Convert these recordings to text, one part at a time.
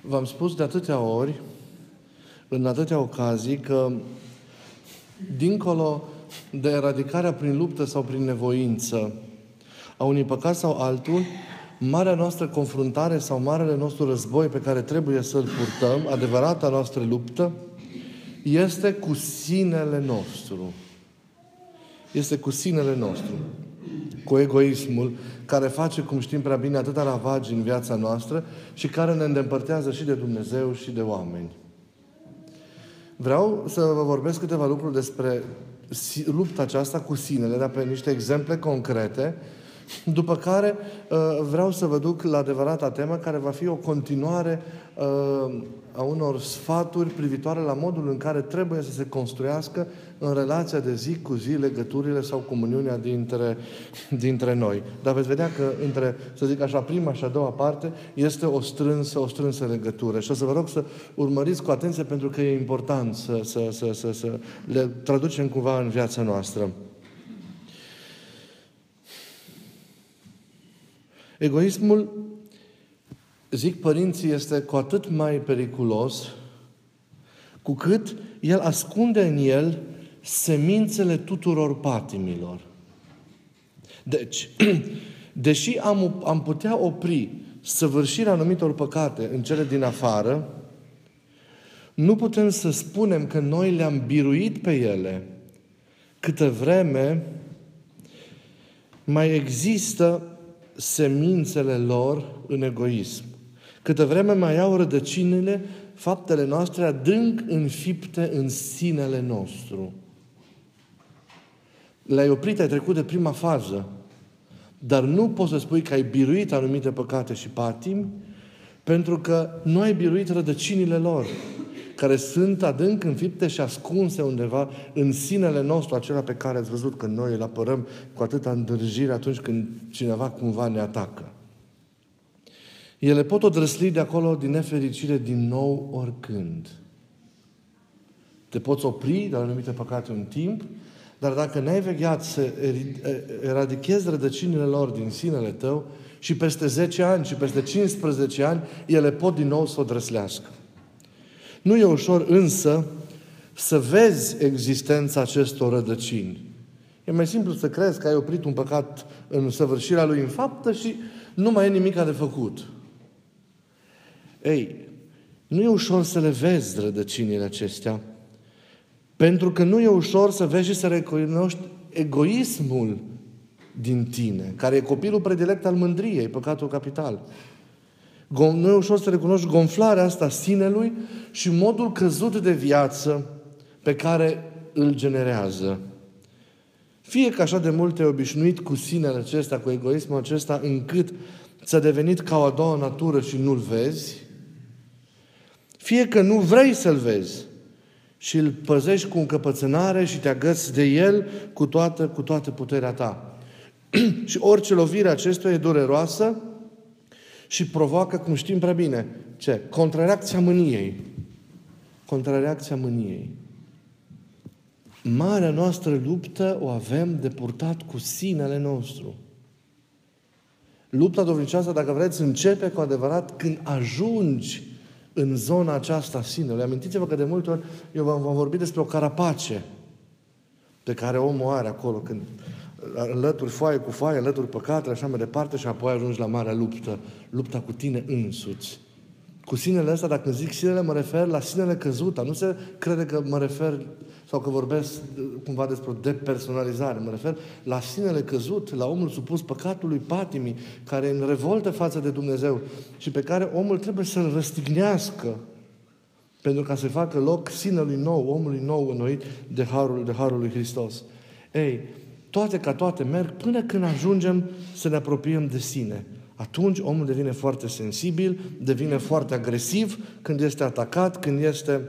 V-am spus de atâtea ori, în atâtea ocazii, că dincolo de eradicarea prin luptă sau prin nevoință a unui păcat sau altul, marea noastră confruntare sau marele nostru război pe care trebuie să-l purtăm, adevărata noastră luptă, este cu sinele nostru. Este cu sinele nostru. Cu egoismul, care face, cum știm prea bine, atâta ravagi în viața noastră și care ne îndepărtează și de Dumnezeu și de oameni. Vreau să vă vorbesc câteva lucruri despre lupta aceasta cu sinele, dar pe niște exemple concrete, după care uh, vreau să vă duc la adevărata temă, care va fi o continuare uh, a unor sfaturi privitoare la modul în care trebuie să se construiască în relația de zi cu zi legăturile sau comuniunea dintre, dintre noi. Dar veți vedea că între, să zic așa, prima și a doua parte este o strânsă, o strânsă legătură. Și o să vă rog să urmăriți cu atenție pentru că e important să, să, să, să, să le traducem cumva în viața noastră. Egoismul, zic părinții, este cu atât mai periculos cu cât el ascunde în el semințele tuturor patimilor. Deci, deși am, am putea opri săvârșirea anumitor păcate în cele din afară, nu putem să spunem că noi le-am biruit pe ele câtă vreme mai există semințele lor în egoism. Câtă vreme mai au rădăcinile faptele noastre adânc înfipte în sinele nostru. Le-ai oprit, ai trecut de prima fază, dar nu poți să spui că ai biruit anumite păcate și patimi, pentru că nu ai biruit rădăcinile lor, care sunt adânc înfipte și ascunse undeva în sinele nostru, acela pe care ați văzut că noi îl apărăm cu atâta îndrăjire atunci când cineva cumva ne atacă. Ele pot o drăsli de acolo din nefericire din nou oricând. Te poți opri de anumite păcate un timp, dar dacă n-ai vegheat să eradichezi rădăcinile lor din sinele tău și peste 10 ani și peste 15 ani, ele pot din nou să o drăslească. Nu e ușor însă să vezi existența acestor rădăcini. E mai simplu să crezi că ai oprit un păcat în săvârșirea lui în faptă și nu mai e nimic de făcut. Ei, nu e ușor să le vezi rădăcinile acestea, pentru că nu e ușor să vezi și să recunoști egoismul din tine, care e copilul predilect al mândriei, păcatul capital. Nu e ușor să recunoști gonflarea asta sinelui și modul căzut de viață pe care îl generează. Fie că așa de mult te obișnuit cu sinele acesta, cu egoismul acesta, încât ți-a devenit ca o a doua natură și nu-l vezi, fie că nu vrei să-l vezi și îl păzești cu încăpățânare și te agăți de el cu toată, cu toată puterea ta. și orice lovire acestuia e dureroasă și provoacă, cum știm prea bine, ce? Contrareacția mâniei. Contrareacția mâniei. Marea noastră luptă o avem de purtat cu sinele nostru. Lupta dovnicească, dacă vreți, începe cu adevărat când ajungi în zona aceasta sinelui. Amintiți-vă că de multe ori eu v-am, vorbit despre o carapace pe care omul are acolo când înlături foaie cu foaie, înlături păcatele, așa mai departe și apoi ajungi la marea luptă, lupta cu tine însuți. Cu sinele ăsta, dacă zic sinele, mă refer la sinele căzuta. Nu se crede că mă refer sau că vorbesc cumva despre o depersonalizare. Mă refer la sinele căzut, la omul supus păcatului patimii, care e în revoltă față de Dumnezeu și pe care omul trebuie să-l răstignească pentru ca să facă loc sinelui nou, omului nou înnoit de harul, de harul lui Hristos. Ei, toate ca toate merg până când ajungem să ne apropiem de sine. Atunci omul devine foarte sensibil, devine foarte agresiv când este atacat, când este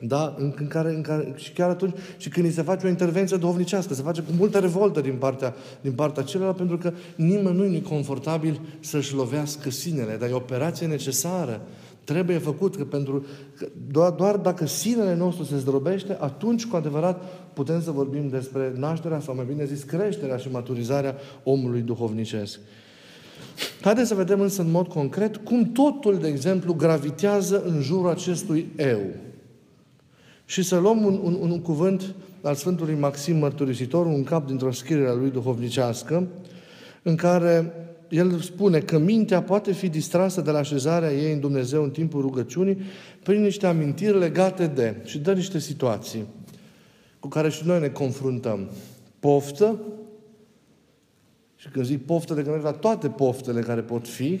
da? În, în, care, în care, și chiar atunci, și când îi se face o intervenție duhovnicească, se face cu multă revoltă din partea, din partea celălalt, pentru că nimeni nu e confortabil să-și lovească sinele, dar e o operație necesară. Trebuie făcut, că pentru, că doar, doar dacă sinele nostru se zdrobește, atunci cu adevărat putem să vorbim despre nașterea, sau mai bine zis, creșterea și maturizarea omului duhovnicesc. Haideți să vedem însă în mod concret cum totul, de exemplu, gravitează în jurul acestui eu. Și să luăm un, un, un cuvânt al Sfântului Maxim Mărturisitor, un cap dintr-o scriere a lui duhovnicească, în care el spune că mintea poate fi distrasă de la așezarea ei în Dumnezeu în timpul rugăciunii prin niște amintiri legate de, și dă niște situații cu care și noi ne confruntăm. Poftă, și când zic poftă, de gândesc la toate poftele care pot fi,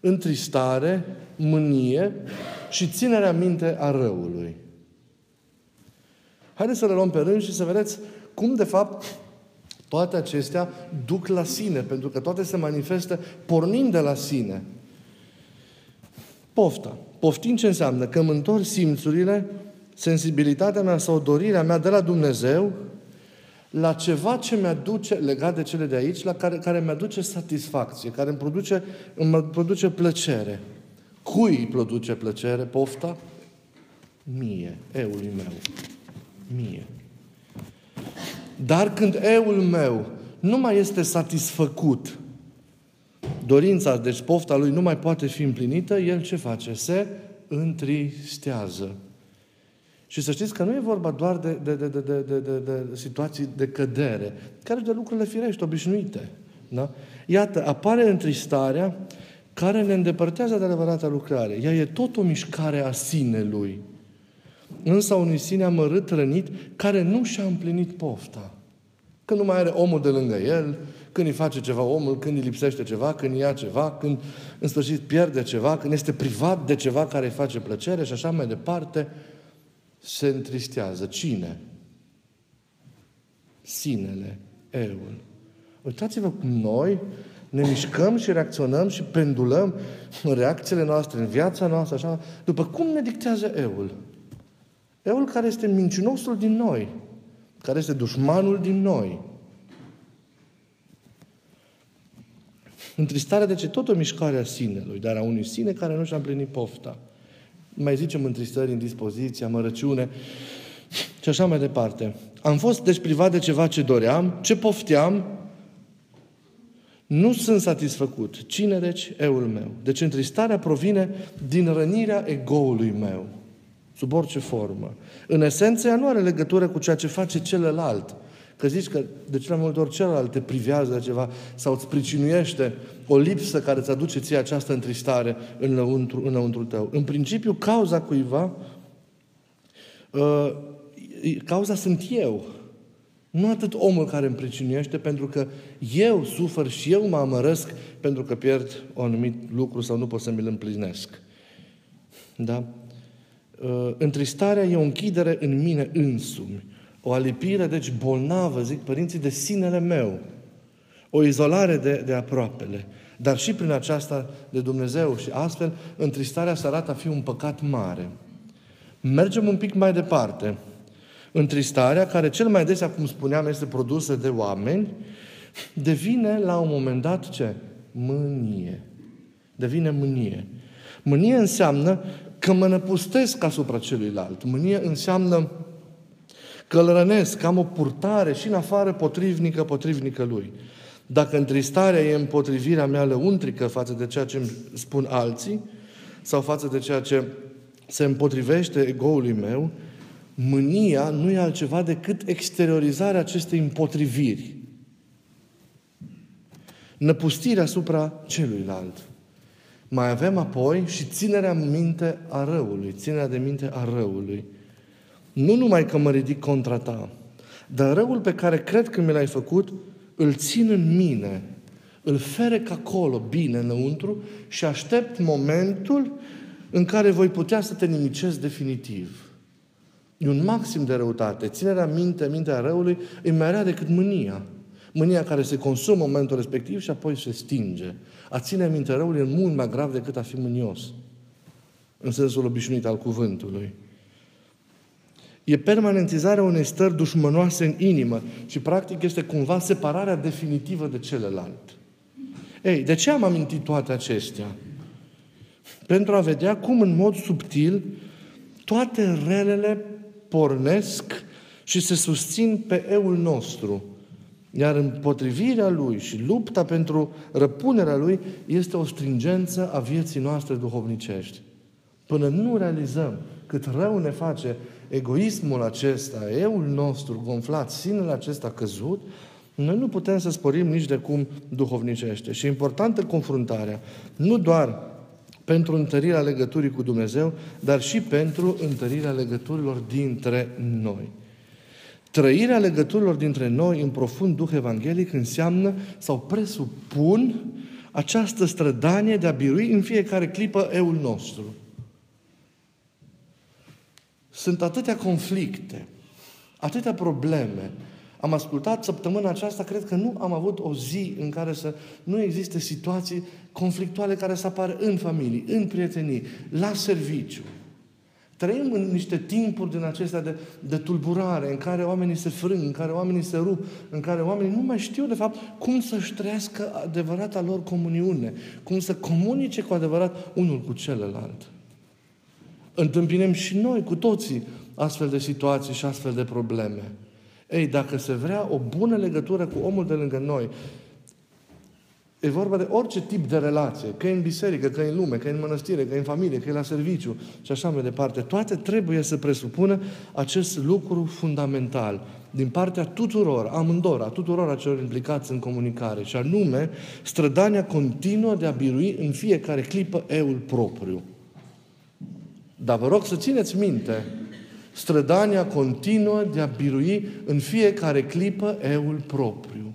întristare, mânie și ținerea minte a răului. Haideți să le luăm pe rând și să vedeți cum, de fapt, toate acestea duc la sine, pentru că toate se manifestă pornind de la sine. Pofta. Poftind ce înseamnă? Că îmi întorc simțurile, sensibilitatea mea sau dorirea mea de la Dumnezeu la ceva ce mi-aduce, legat de cele de aici, la care, care mi-aduce satisfacție, care îmi produce, îmi produce plăcere. Cui îi produce plăcere, pofta? Mie, eului meu. Mie. Dar când eul meu nu mai este satisfăcut, dorința, deci pofta lui nu mai poate fi împlinită, el ce face? Se întristează. Și să știți că nu e vorba doar de, de, de, de, de, de, de, de situații de cădere, care de lucrurile firești, obișnuite. Da? Iată, apare întristarea care ne îndepărtează de adevărata lucrare. Ea e tot o mișcare a sinelui. Însă unui sine amărât, rănit, care nu și-a împlinit pofta. Când nu mai are omul de lângă el, când îi face ceva omul, când îi lipsește ceva, când ia ceva, când în sfârșit pierde ceva, când este privat de ceva care îi face plăcere și așa mai departe, se întristează. Cine? Sinele, eul. Uitați-vă cum noi ne mișcăm și reacționăm și pendulăm în reacțiile noastre, în viața noastră, așa, după cum ne dictează eul. Eul care este mincinosul din noi, care este dușmanul din noi. Întristarea, de ce tot o mișcare a sinelui, dar a unui sine care nu și-a împlinit pofta mai zicem întristări, indispoziție, amărăciune și așa mai departe. Am fost deci privat de ceva ce doream, ce pofteam, nu sunt satisfăcut. Cine, deci? Eul meu. Deci întristarea provine din rănirea egoului meu, sub orice formă. În esență, ea nu are legătură cu ceea ce face celălalt. Că zici că de cele mai multe ori celălalt te privează de ceva sau îți pricinuiește o lipsă care îți aduce ție această întristare înăuntru, înăuntru tău. În principiu, cauza cuiva, uh, cauza sunt eu. Nu atât omul care îmi pricinuiește, pentru că eu sufăr și eu mă amărăsc pentru că pierd un anumit lucru sau nu pot să mi-l împlinesc. Da? Uh, întristarea e o închidere în mine însumi. O alipire, deci bolnavă, zic părinții, de sinele meu. O izolare de, de aproapele. Dar și prin aceasta de Dumnezeu și astfel întristarea se arată a fi un păcat mare. Mergem un pic mai departe. Întristarea, care cel mai desea, cum spuneam, este produsă de oameni, devine la un moment dat ce? Mânie. Devine mânie. Mânie înseamnă că mă năpustesc asupra celuilalt. Mânie înseamnă că îl rănesc, am o purtare și în afară potrivnică, potrivnică lui. Dacă întristarea e împotrivirea mea lăuntrică față de ceea ce îmi spun alții, sau față de ceea ce se împotrivește egoului meu, mânia nu e altceva decât exteriorizarea acestei împotriviri. Năpustirea asupra celuilalt. Mai avem apoi și ținerea minte a răului, ținerea de minte a răului. Nu numai că mă ridic contra ta, dar răul pe care cred că mi l-ai făcut, îl țin în mine, îl ferec acolo, bine, înăuntru, și aștept momentul în care voi putea să te nimicesc definitiv. E un maxim de răutate. Ținerea minte, mintea răului, e mai rea decât mânia. Mânia care se consumă în momentul respectiv și apoi se stinge. A ține minte răului e mult mai grav decât a fi mânios. În sensul obișnuit al cuvântului e permanentizarea unei stări dușmănoase în inimă și practic este cumva separarea definitivă de celălalt. Ei, de ce am amintit toate acestea? Pentru a vedea cum în mod subtil toate relele pornesc și se susțin pe eul nostru. Iar împotrivirea Lui și lupta pentru răpunerea Lui este o stringență a vieții noastre duhovnicești. Până nu realizăm cât rău ne face egoismul acesta, eul nostru gonflat, sinele acesta căzut, noi nu putem să sporim nici de cum duhovnicește. Și importantă confruntarea, nu doar pentru întărirea legăturii cu Dumnezeu, dar și pentru întărirea legăturilor dintre noi. Trăirea legăturilor dintre noi în profund duh evanghelic înseamnă sau presupun această strădanie de a birui în fiecare clipă eul nostru. Sunt atâtea conflicte, atâtea probleme. Am ascultat săptămâna aceasta, cred că nu am avut o zi în care să nu existe situații conflictuale care să apară în familie, în prietenii, la serviciu. Trăim în niște timpuri din acestea de, de tulburare, în care oamenii se frâng, în care oamenii se rup, în care oamenii nu mai știu, de fapt, cum să-și trăiască adevărata lor comuniune, cum să comunice cu adevărat unul cu celălalt. Întâmpinem și noi, cu toții, astfel de situații și astfel de probleme. Ei, dacă se vrea o bună legătură cu omul de lângă noi, E vorba de orice tip de relație, că e în biserică, că e în lume, că e în mănăstire, că e în familie, că e la serviciu și așa mai departe. Toate trebuie să presupună acest lucru fundamental din partea tuturor, amândor, a tuturor acelor implicați în comunicare, și anume strădania continuă de a birui în fiecare clipă eul propriu. Dar vă rog să țineți minte, strădania continuă de a birui în fiecare clipă eul propriu.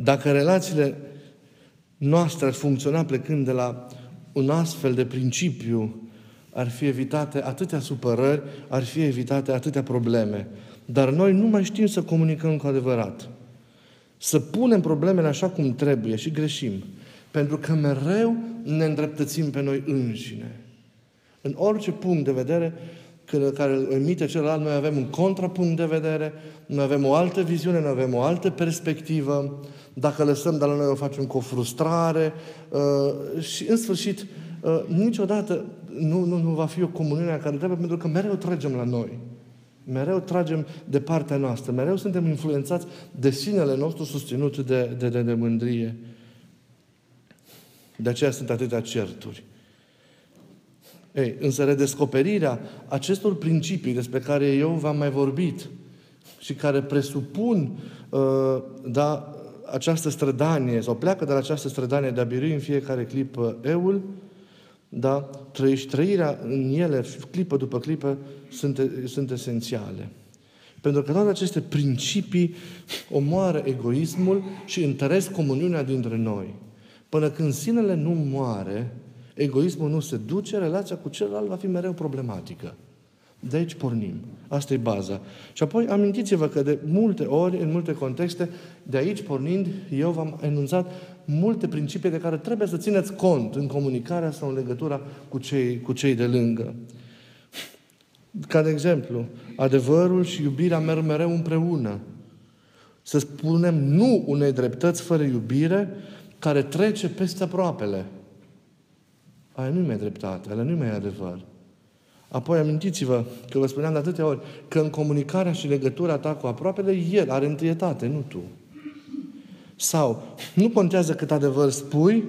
Dacă relațiile noastre ar funcționa plecând de la un astfel de principiu, ar fi evitate atâtea supărări, ar fi evitate atâtea probleme. Dar noi nu mai știm să comunicăm cu adevărat. Să punem problemele așa cum trebuie și greșim. Pentru că mereu ne îndreptățim pe noi înșine. În orice punct de vedere care îl emite celălalt, noi avem un contrapunct de vedere, noi avem o altă viziune, noi avem o altă perspectivă. Dacă lăsăm de la noi, o facem cu o frustrare uh, și, în sfârșit, uh, niciodată nu, nu, nu va fi o comuniune care trebuie, pentru că mereu tragem la noi. Mereu tragem de partea noastră. Mereu suntem influențați de sinele nostru susținut de, de, de, de mândrie. De aceea sunt atâtea certuri. Ei, însă redescoperirea acestor principii despre care eu v-am mai vorbit și care presupun uh, da, această strădanie sau pleacă de la această strădanie de a birui în fiecare clipă eul, da, trăi, și trăirea în ele, clipă după clipă, sunt, sunt esențiale. Pentru că toate aceste principii omoară egoismul și întăresc comuniunea dintre noi. Până când sinele nu moare, egoismul nu se duce, relația cu celălalt va fi mereu problematică. De aici pornim. Asta e baza. Și apoi amintiți-vă că de multe ori, în multe contexte, de aici pornind, eu v-am enunțat multe principii de care trebuie să țineți cont în comunicarea sau în legătura cu cei, cu cei de lângă. Ca de exemplu, adevărul și iubirea merg mereu împreună. Să spunem nu unei dreptăți fără iubire care trece peste aproapele. Aia nu-i mai dreptate, aia nu-i mai adevăr. Apoi amintiți-vă că vă spuneam de atâtea ori că în comunicarea și legătura ta cu aproapele, El are întâietate, nu tu. Sau, nu contează cât adevăr spui,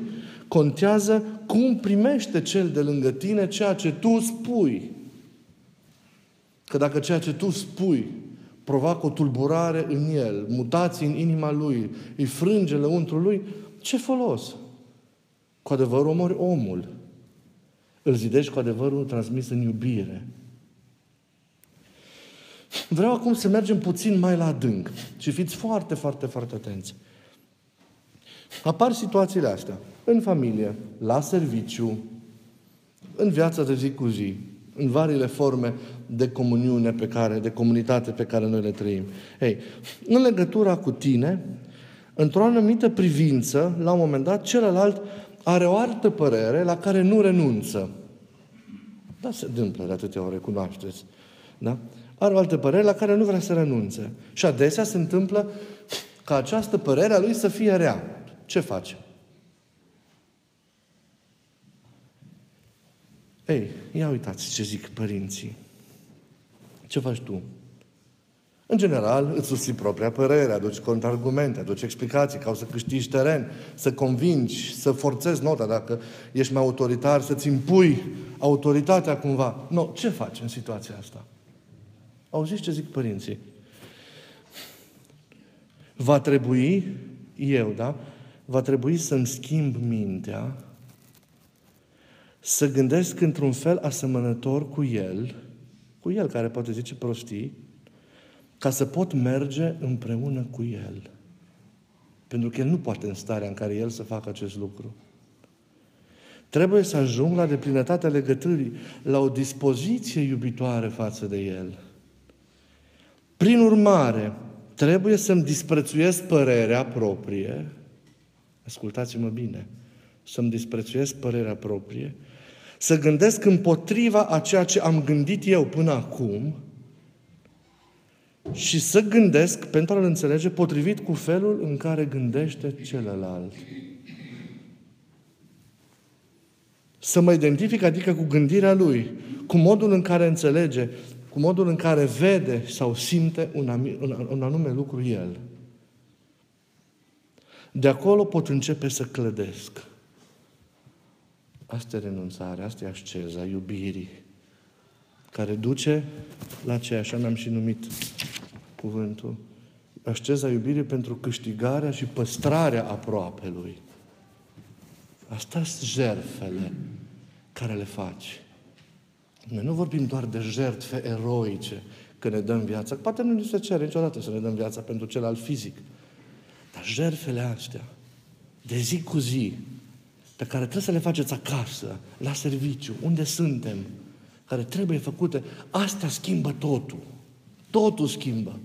contează cum primește cel de lângă tine ceea ce tu spui. Că dacă ceea ce tu spui provoacă o tulburare în el, mutații în inima lui, îi frânge lăuntrul lui, ce folos? Cu adevărul omori omul. Îl zidești cu adevărul transmis în iubire. Vreau acum să mergem puțin mai la adânc și fiți foarte, foarte, foarte atenți. Apar situațiile astea în familie, la serviciu, în viața de zi cu zi, în variile forme de comuniune pe care, de comunitate pe care noi le trăim. Ei, în legătura cu tine, într-o anumită privință, la un moment dat, celălalt are o altă părere la care nu renunță. Da, se întâmplă de atâtea ori, cunoașteți. Da? Are o altă părere la care nu vrea să renunțe. Și adesea se întâmplă ca această părere a lui să fie rea. Ce face? Ei, ia uitați ce zic părinții. Ce faci tu? În general, îți susții propria părere, aduci contraargumente, aduci explicații, ca să câștigi teren, să convingi, să forțezi nota, dacă ești mai autoritar, să-ți impui autoritatea cumva. Nu, no, ce faci în situația asta? Auziți ce zic părinții? Va trebui, eu, da? Va trebui să-mi schimb mintea, să gândesc într-un fel asemănător cu el, cu el care poate zice prostii, ca să pot merge împreună cu El. Pentru că El nu poate în starea în care El să facă acest lucru. Trebuie să ajung la deplinătatea legăturii, la o dispoziție iubitoare față de El. Prin urmare, trebuie să-mi disprețuiesc părerea proprie, ascultați-mă bine, să-mi disprețuiesc părerea proprie, să gândesc împotriva a ceea ce am gândit eu până acum, și să gândesc pentru a-l înțelege potrivit cu felul în care gândește celălalt. Să mă identific, adică cu gândirea lui, cu modul în care înțelege, cu modul în care vede sau simte un, un, un anume lucru el. De acolo pot începe să clădesc. Asta e renunțarea, asta e asceza, iubirii, care duce la ceea, așa mi-am și numit cuvântul, asceza iubirii pentru câștigarea și păstrarea aproapelui. Asta sunt jertfele care le faci. Noi nu vorbim doar de jertfe eroice, că ne dăm viața. Poate nu ni se cere niciodată să ne dăm viața pentru celălalt fizic. Dar jertfele astea, de zi cu zi, pe care trebuie să le faceți acasă, la serviciu, unde suntem, care trebuie făcute, asta schimbă totul. Totul schimbă.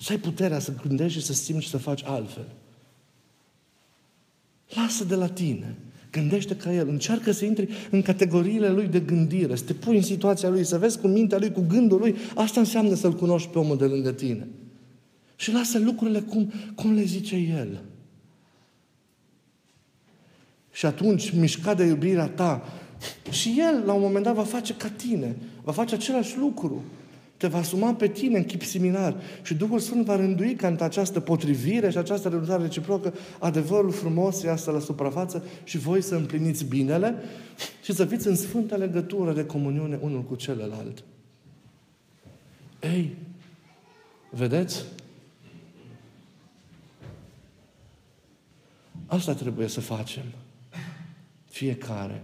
Să ai puterea să gândești și să simți și să faci altfel. Lasă de la tine. Gândește ca el. Încearcă să intri în categoriile lui de gândire, să te pui în situația lui, să vezi cu mintea lui, cu gândul lui. Asta înseamnă să-l cunoști pe omul de lângă tine. Și lasă lucrurile cum, cum le zice el. Și atunci, mișcat de iubirea ta, și el, la un moment dat, va face ca tine. Va face același lucru te va suma pe tine în chip similar și Duhul Sfânt va rândui ca în această potrivire și această renunțare reciprocă adevărul frumos iasă la suprafață și voi să împliniți binele și să fiți în sfântă legătură de comuniune unul cu celălalt. Ei, vedeți? Asta trebuie să facem. Fiecare.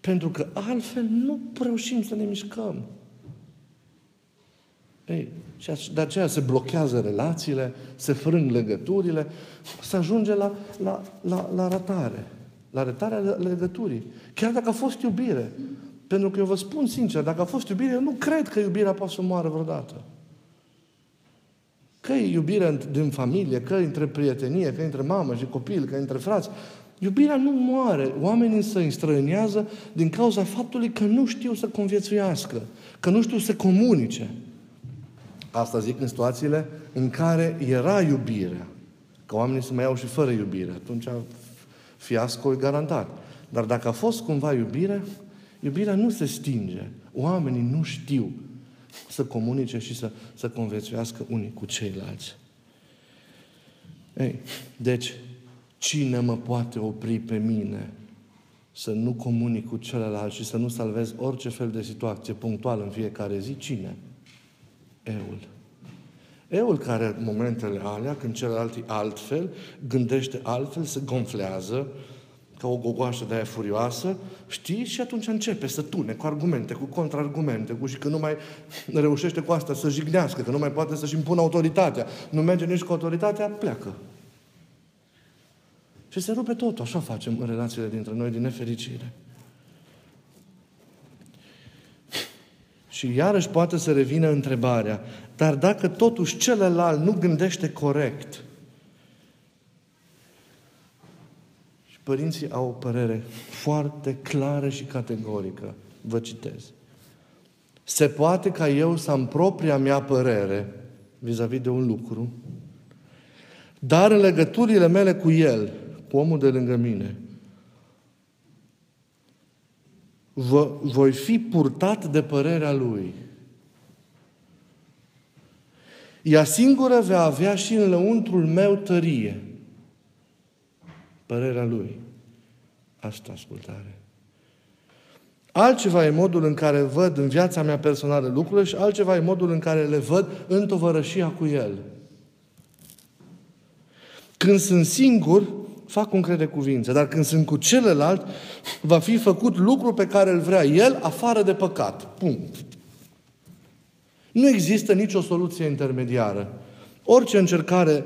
Pentru că altfel nu reușim să ne mișcăm. Ei, și de aceea se blochează relațiile, se frâng legăturile, se ajunge la, la, la, la ratare. La ratarea legăturii. Chiar dacă a fost iubire. Pentru că eu vă spun sincer, dacă a fost iubire, eu nu cred că iubirea poate să moară vreodată. Că e iubirea din familie, că e între prietenie, că e între mamă și copil, că e între frați. Iubirea nu moare. Oamenii se înstrăinează din cauza faptului că nu știu să conviețuiască, că nu știu să comunice. Asta zic în situațiile în care era iubirea. Că oamenii se mai iau și fără iubire. Atunci fiasco e garantat. Dar dacă a fost cumva iubire, iubirea nu se stinge. Oamenii nu știu să comunice și să, să conviețuiască unii cu ceilalți. Ei, deci, cine mă poate opri pe mine să nu comunic cu celălalt și să nu salvez orice fel de situație punctuală în fiecare zi? Cine? Eul. Eul care în momentele alea, când celălalt e altfel, gândește altfel, se gonflează, ca o gogoașă de aia furioasă, știi? Și atunci începe să tune cu argumente, cu contraargumente, cu și că nu mai reușește cu asta să jignească, că nu mai poate să-și impună autoritatea, nu merge nici cu autoritatea, pleacă. Și se rupe totul. Așa facem în relațiile dintre noi, din nefericire. Și iarăși poate să revină întrebarea, dar dacă totuși celălalt nu gândește corect, și părinții au o părere foarte clară și categorică, vă citez. Se poate ca eu să am propria mea părere vis-a-vis de un lucru, dar în legăturile mele cu el, cu omul de lângă mine, voi fi purtat de părerea Lui. Ea singură va avea și în lăuntrul meu tărie. Părerea Lui. Asta ascultare. Altceva e modul în care văd în viața mea personală lucrurile și altceva e modul în care le văd în tovărășia cu El. Când sunt singur, fac un crede cuvință, dar când sunt cu celălalt, va fi făcut lucru pe care îl vrea El, afară de păcat. Punct. Nu există nicio soluție intermediară. Orice încercare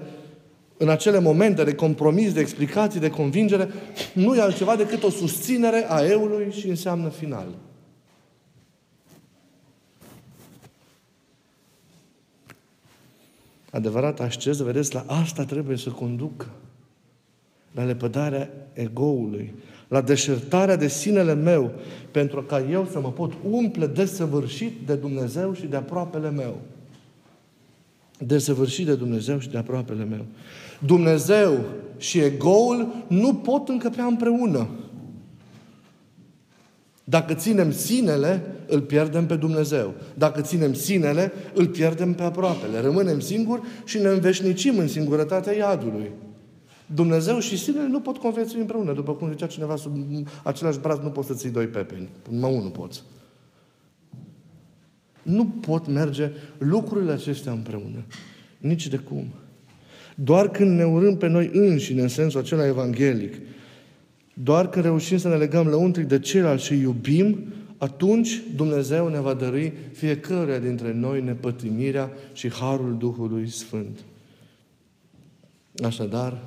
în acele momente de compromis, de explicații, de convingere, nu e altceva decât o susținere a eului și înseamnă final. Adevărat asceză, vedeți, la asta trebuie să conducă. La lepădarea egoului, la deșertarea de sinele meu, pentru ca eu să mă pot umple desăvârșit de Dumnezeu și de aproapele meu. Desăvârșit de Dumnezeu și de aproapele meu. Dumnezeu și egoul nu pot încăpea împreună. Dacă ținem sinele, îl pierdem pe Dumnezeu. Dacă ținem sinele, îl pierdem pe aproapele. Rămânem singuri și ne înveșnicim în singurătatea iadului. Dumnezeu și sinele nu pot conviețui împreună. După cum zicea cineva, sub același braț nu poți să ții doi pepeni. Numai unul poți. Nu pot merge lucrurile acestea împreună. Nici de cum. Doar când ne urâm pe noi înșine, în sensul acela evanghelic, doar când reușim să ne legăm lăuntric de ceilalți și iubim, atunci Dumnezeu ne va dărui fiecare dintre noi nepătimirea și harul Duhului Sfânt. Așadar,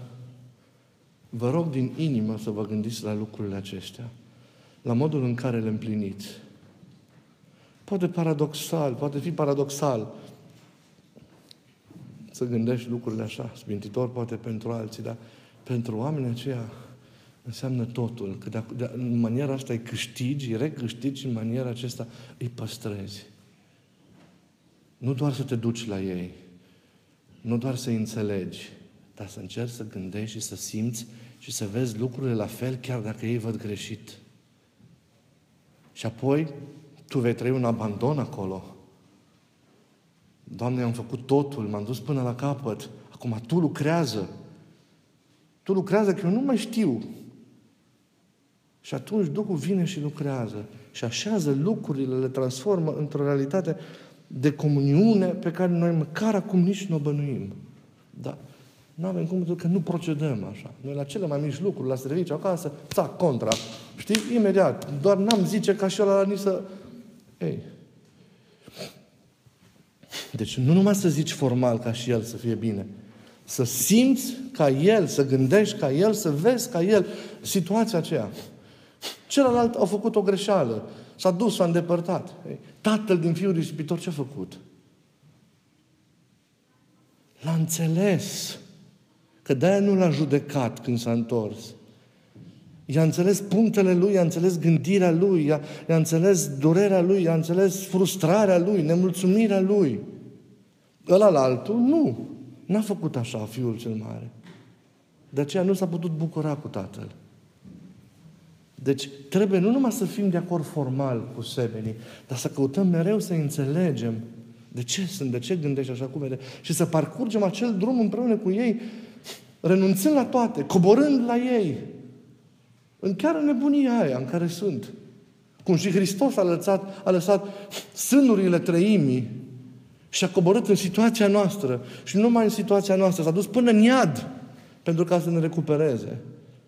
vă rog din inimă să vă gândiți la lucrurile acestea, la modul în care le împliniți. Poate paradoxal, poate fi paradoxal, să gândești lucrurile așa, sfintitor poate pentru alții, dar pentru oamenii aceia înseamnă totul. Că de, de, în maniera asta îi câștigi, îi recâștigi în maniera aceasta îi păstrezi. Nu doar să te duci la ei, nu doar să înțelegi, dar să încerci să gândești și să simți și să vezi lucrurile la fel, chiar dacă ei văd greșit. Și apoi, tu vei trăi un abandon acolo. Doamne, am făcut totul, m-am dus până la capăt. Acum Tu lucrează. Tu lucrează că eu nu mai știu. Și atunci Duhul vine și lucrează. Și așează lucrurile, le transformă într-o realitate de comuniune pe care noi măcar acum nici nu o bănuim. Da. Nu avem cum, că nu procedăm așa. Noi la cele mai mici lucruri, la serviciu, acasă, țac, contra. Știi? Imediat. Doar n-am zice ca și ăla nici să... Ei, deci nu numai să zici formal ca și el să fie bine, să simți ca el, să gândești ca el, să vezi ca el situația aceea. Celălalt a făcut o greșeală, s-a dus, s-a îndepărtat. Tatăl din fiul risipitor ce a făcut? L-a înțeles. Că de-aia nu l-a judecat când s-a întors. I-a înțeles punctele lui, i-a înțeles gândirea lui, i-a, i-a înțeles durerea lui, i-a înțeles frustrarea lui, nemulțumirea lui. Ăla la altul, nu. N-a făcut așa fiul cel mare. De aceea nu s-a putut bucura cu tatăl. Deci trebuie nu numai să fim de acord formal cu semenii, dar să căutăm mereu să înțelegem de ce sunt, de ce gândești așa cum vede și să parcurgem acel drum împreună cu ei, renunțând la toate, coborând la ei, în chiar în nebunia aia în care sunt. Cum și Hristos a lăsat, a lăsat sânurile trăimii și a coborât în situația noastră. Și nu numai în situația noastră, s-a dus până în iad pentru ca să ne recupereze.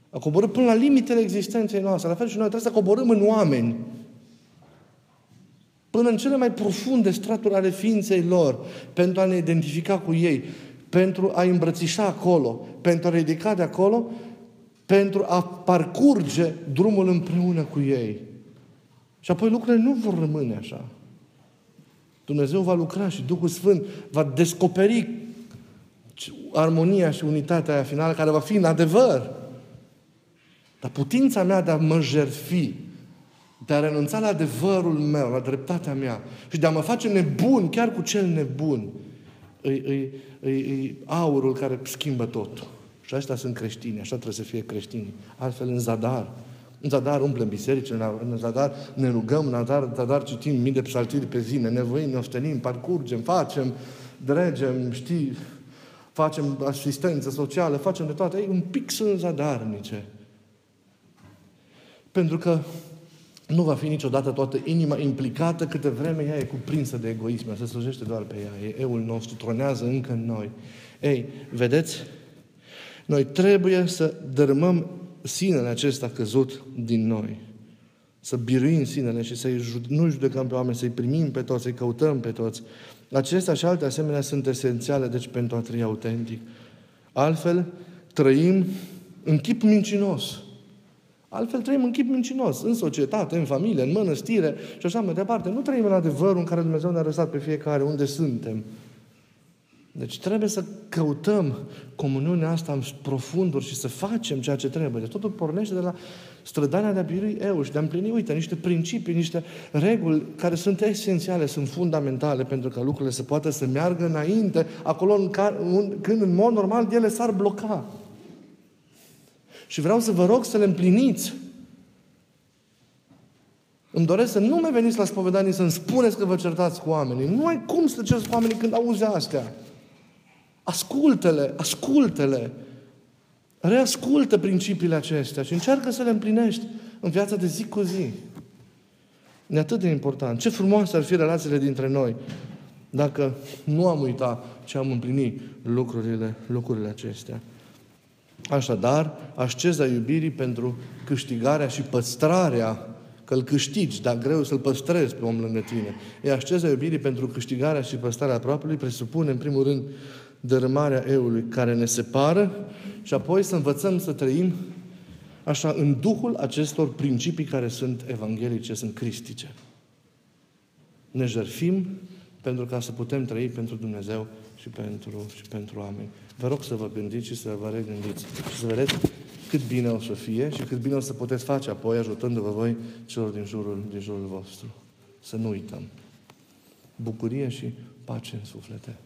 A coborât până la limitele existenței noastre. La fel și noi trebuie să coborâm în oameni. Până în cele mai profunde straturi ale ființei lor, pentru a ne identifica cu ei, pentru a îmbrățișa acolo, pentru a ridica de acolo, pentru a parcurge drumul împreună cu ei. Și apoi lucrurile nu vor rămâne așa. Dumnezeu va lucra și Duhul Sfânt va descoperi armonia și unitatea aia finală care va fi în adevăr. Dar putința mea de a mă jertfi, de a renunța la adevărul meu, la dreptatea mea și de a mă face nebun chiar cu cel nebun, e, e, e, e aurul care schimbă totul. Și ăștia sunt creștini, așa trebuie să fie creștini. Altfel în zadar, În zadar umplem biserici, în zadar ne rugăm, în zadar, în zadar citim mii de psaltiri pe zi, ne nevoim, ne ostenim, parcurgem, facem, dregem, știi, facem asistență socială, facem de toate. Ei, un pic sunt zadarnice. Pentru că nu va fi niciodată toată inima implicată câte vreme ea e cuprinsă de egoism. Se slujește doar pe ea. E eul nostru, tronează încă în noi. Ei, vedeți? Noi trebuie să dărâmăm sinele acesta căzut din noi. Să biruim sinele și să-i nu judecăm pe oameni, să-i primim pe toți, să-i căutăm pe toți. Acestea și alte asemenea sunt esențiale, deci, pentru a trăi autentic. Altfel, trăim în chip mincinos. Altfel trăim în chip mincinos, în societate, în familie, în mănăstire și așa mai departe. Nu trăim în adevărul în care Dumnezeu ne-a răsat pe fiecare unde suntem. Deci trebuie să căutăm comuniunea asta în profunduri și să facem ceea ce trebuie. Deci totul pornește de la strădania de a birui eu și de a împlini, uite, niște principii, niște reguli care sunt esențiale, sunt fundamentale pentru că lucrurile să poată să meargă înainte, acolo în care, un, când în mod normal ele s-ar bloca. Și vreau să vă rog să le împliniți. Îmi doresc să nu mai veniți la spovedanie să-mi spuneți că vă certați cu oamenii. Nu ai cum să cerți cu oamenii când auzi astea. Ascultă-le, ascultă-le. Reascultă principiile acestea și încearcă să le împlinești în viața de zi cu zi. E atât de important. Ce frumoase ar fi relațiile dintre noi dacă nu am uitat ce am împlinit lucrurile, lucrurile acestea. Așadar, asceza iubirii pentru câștigarea și păstrarea că îl câștigi, dar greu să-l păstrezi pe om lângă tine. E asceza iubirii pentru câștigarea și păstrarea aproapelui presupune, în primul rând, dărâmarea eului care ne separă și apoi să învățăm să trăim așa în duhul acestor principii care sunt evanghelice, sunt cristice. Ne jerfim pentru ca să putem trăi pentru Dumnezeu și pentru, și pentru oameni. Vă rog să vă gândiți și să vă regândiți și să vedeți cât bine o să fie și cât bine o să puteți face apoi ajutându-vă voi celor din jurul, din jurul vostru. Să nu uităm. Bucurie și pace în suflete.